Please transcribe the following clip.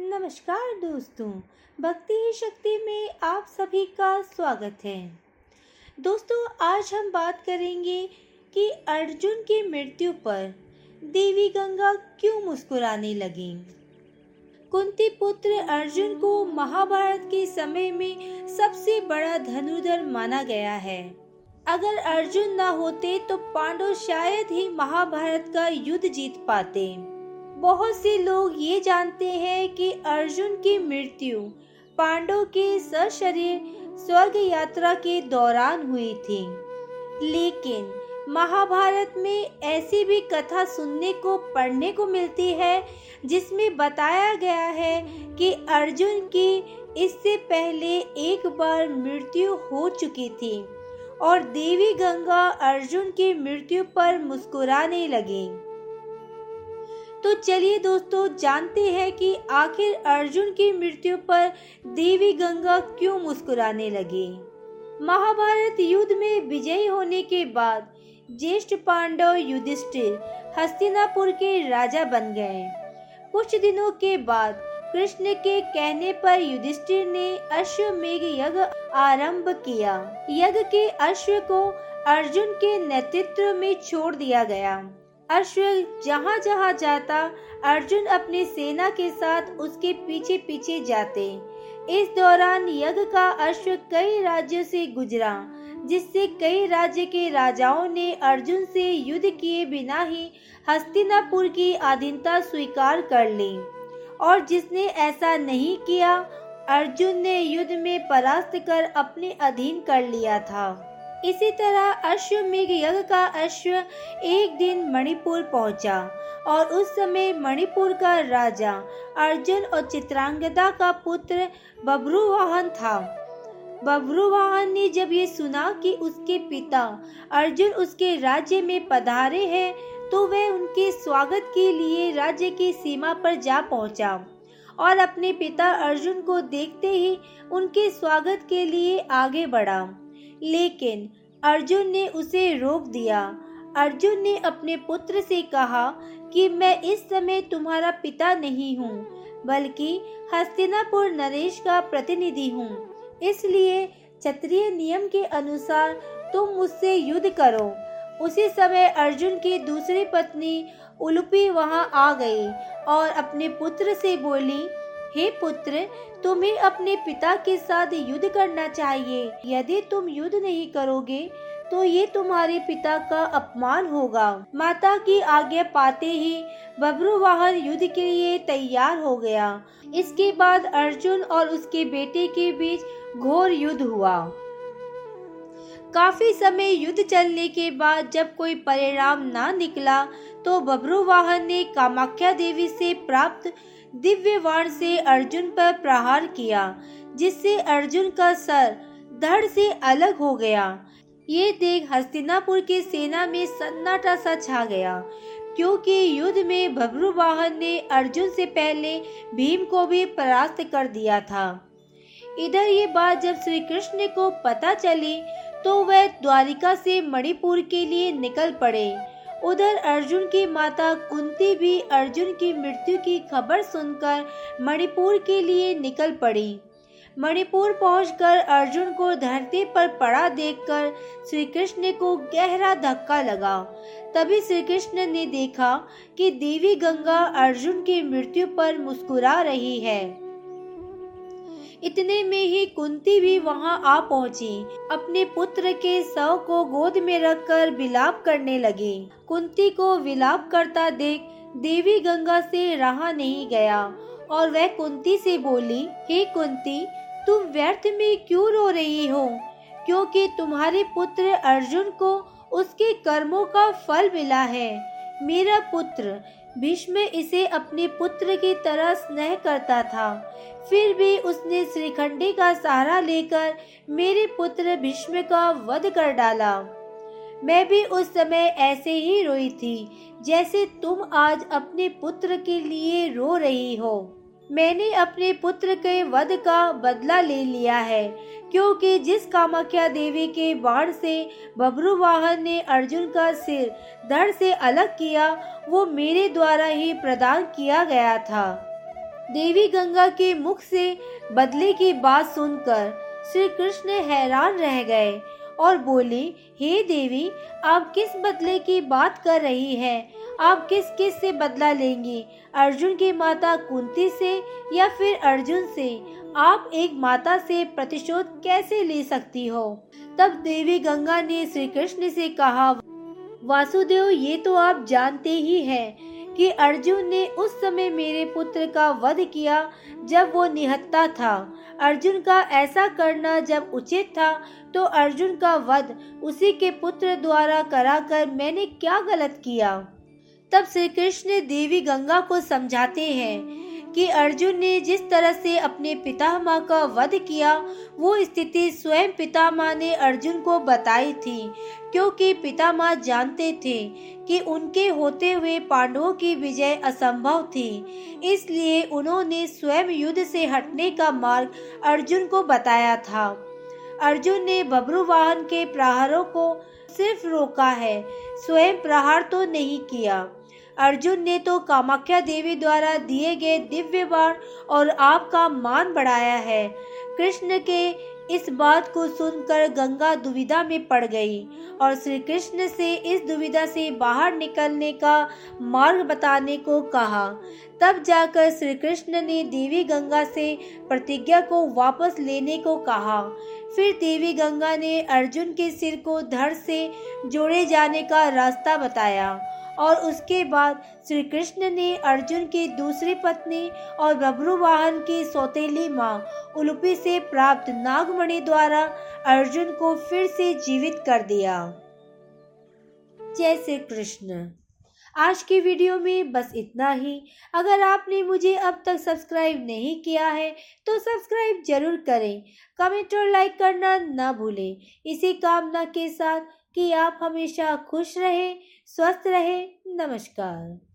नमस्कार दोस्तों, भक्ति ही शक्ति में आप सभी का स्वागत है। दोस्तों, आज हम बात करेंगे कि अर्जुन की मृत्यु पर देवी गंगा क्यों मुस्कुराने लगी? कुंती पुत्र अर्जुन को महाभारत के समय में सबसे बड़ा धनुधर माना गया है। अगर अर्जुन न होते तो पांडव शायद ही महाभारत का युद्ध जीत पाते। बहुत से लोग ये जानते हैं कि अर्जुन की मृत्यु पांडव के सशरीर स्वर्ग यात्रा के दौरान हुई थी। लेकिन महाभारत में ऐसी भी कथा सुनने को, पढ़ने को मिलती है, जिसमें बताया गया है कि अर्जुन की इससे पहले एक बार मृत्यु हो चुकी थी और देवी गंगा अर्जुन की मृत्यु पर मुस्कुराने लगी। तो चलिए दोस्तों, जानते हैं कि आखिर अर्जुन की मृत्यु पर देवी गंगा क्यों मुस्कुराने लगी? महाभारत युद्ध में विजयी होने के बाद ज्येष्ठ पांडव युधिष्ठिर हस्तिनापुर के राजा बन गए। कुछ दिनों के बाद कृष्ण के कहने पर युधिष्ठिर ने अश्वमेघ यज्ञ आरंभ किया। यज्ञ के अश्व को अर्जुन के नेतृत्व में छोड़ दिया गया। अश्व जहाँ जहाँ जाता, अर्जुन अपनी सेना के साथ उसके पीछे पीछे जाते। इस दौरान यज्ञ का अश्व कई राज्यों से गुजरा, जिससे कई राज्य के राजाओं ने अर्जुन से युद्ध किए बिना ही हस्तिनापुर की अधीनता स्वीकार कर ली। और जिसने ऐसा नहीं किया, अर्जुन ने युद्ध में परास्त कर अपने अधीन कर लिया था। इसी तरह अश्वमेघ यज्ञ का अश्व एक दिन मणिपुर पहुँचा और उस समय मणिपुर का राजा अर्जुन और चित्रांगदा का पुत्र बब्रुवाहन था। बब्रुवाहन ने जब ये सुना कि उसके पिता अर्जुन उसके राज्य में पधारे हैं तो वह उनके स्वागत के लिए राज्य की सीमा पर जा पहुँचा और अपने पिता अर्जुन को देखते ही उनके स्वागत के लिए आगे बढ़ा। लेकिन अर्जुन ने उसे रोक दिया। अर्जुन ने अपने पुत्र से कहा कि मैं इस समय तुम्हारा पिता नहीं हूँ, बल्कि हस्तिनापुर नरेश का प्रतिनिधि हूँ। इसलिए क्षत्रिय नियम के अनुसार तुम मुझसे युद्ध करो। उसी समय अर्जुन की दूसरी पत्नी उलुपी वहाँ आ गई और अपने पुत्र से बोली हे पुत्र, तुम्हें अपने पिता के साथ युद्ध करना चाहिए। यदि तुम युद्ध नहीं करोगे तो ये तुम्हारे पिता का अपमान होगा। माता की आज्ञा पाते ही बब्रुवाहन युद्ध के लिए तैयार हो गया। इसके बाद अर्जुन और उसके बेटे के बीच घोर युद्ध हुआ। काफ़ी समय युद्ध चलने के बाद जब कोई परिणाम ना निकला तो बब्रुवाहन ने कामाख्या देवी से प्राप्त दिव्य वाण से अर्जुन पर प्रहार किया, जिससे अर्जुन का सर धड़ से अलग हो गया। ये देख हस्तिनापुर के सेना में सन्नाटा सा छा गया, क्योंकि युद्ध में वाहन ने अर्जुन से पहले भीम को भी परास्त कर दिया था। इधर ये बात जब श्री कृष्ण को पता चली तो वह द्वारिका से मणिपुर के लिए निकल पड़े। उधर अर्जुन की माता कुंती भी अर्जुन की मृत्यु की खबर सुनकर मणिपुर के लिए निकल पड़ी। मणिपुर पहुंचकर अर्जुन को धरती पर पड़ा देखकर श्री कृष्ण को गहरा धक्का लगा। तभी श्री कृष्ण ने देखा कि देवी गंगा अर्जुन की मृत्यु पर मुस्कुरा रही है। इतने में ही कुंती भी वहाँ आ पहुँची। अपने पुत्र के शव को गोद में रखकर विलाप करने लगी। कुंती को विलाप करता देख देवी गंगा से रहा नहीं गया और वह कुंती से बोली, हे कुंती, तुम व्यर्थ में क्यों रो रही हो? क्योंकि तुम्हारे पुत्र अर्जुन को उसके कर्मों का फल मिला है। मेरा पुत्र भीष्म इसे अपने पुत्र की तरह स्नेह करता था। फिर भी उसने श्रीखंडी का सहारा लेकर मेरे पुत्र भीष्म का वध कर डाला। मैं भी उस समय ऐसे ही रोई थी, जैसे तुम आज अपने पुत्र के लिए रो रही हो। मैंने अपने पुत्र के वध का बदला ले लिया है, क्योंकि जिस कामाख्या देवी के बाण से बब्रुवाहन ने अर्जुन का सिर धड़ से अलग किया, वो मेरे द्वारा ही प्रदान किया गया था। देवी गंगा के मुख से बदले की बात सुनकर श्री कृष्ण हैरान रह गए और बोले, हे देवी, आप किस बदले की बात कर रही है? आप किस किस से बदला लेंगे? अर्जुन की माता कुंती से या फिर अर्जुन से? आप एक माता से प्रतिशोध कैसे ले सकती हो? तब देवी गंगा ने श्री कृष्ण से कहा, वासुदेव, ये तो आप जानते ही हैं कि अर्जुन ने उस समय मेरे पुत्र का वध किया जब वो निहत्ता था। अर्जुन का ऐसा करना जब उचित था तो अर्जुन का वध उसी के पुत्र द्वारा कराकर मैंने क्या गलत किया? तब श्री कृष्ण देवी गंगा को समझाते हैं कि अर्जुन ने जिस तरह से अपने पितामह का वध किया, वो स्थिति स्वयं पितामह ने अर्जुन को बताई थी, क्योंकि पितामह जानते थे कि उनके होते हुए पांडवों की विजय असंभव थी। इसलिए उन्होंने स्वयं युद्ध से हटने का मार्ग अर्जुन को बताया था। अर्जुन ने बब्रू वाहन के प्रहारों को सिर्फ़ रोका है। स्वयं प्रहार तो नहीं किया। अर्जुन ने तो कामाख्या देवी द्वारा दिए गए दिव्य बाण और आपका मान बढ़ाया है। कृष्ण के इस बात को सुनकर गंगा दुविधा में पड़ गई और श्री कृष्ण से इस दुविधा से बाहर निकलने का मार्ग बताने को कहा। तब जाकर श्री कृष्ण ने देवी गंगा से प्रतिज्ञा को वापस लेने को कहा। फिर देवी गंगा ने अर्जुन के सिर को धड़ से जोड़े जाने का रास्ता बताया और उसके बाद श्री कृष्ण ने अर्जुन की दूसरी पत्नी और बब्रू वाहन की सौतेली माँ उलुपी से प्राप्त नागमणि द्वारा अर्जुन को फिर से जीवित कर दिया। जय श्री कृष्ण आज की वीडियो में बस इतना ही। अगर आपने मुझे अब तक सब्सक्राइब नहीं किया है तो सब्सक्राइब ज़रूर करें। कमेंट और लाइक करना ना भूलें। इसी कामना के साथ कि आप हमेशा खुश रहें स्वस्थ रहें। नमस्कार।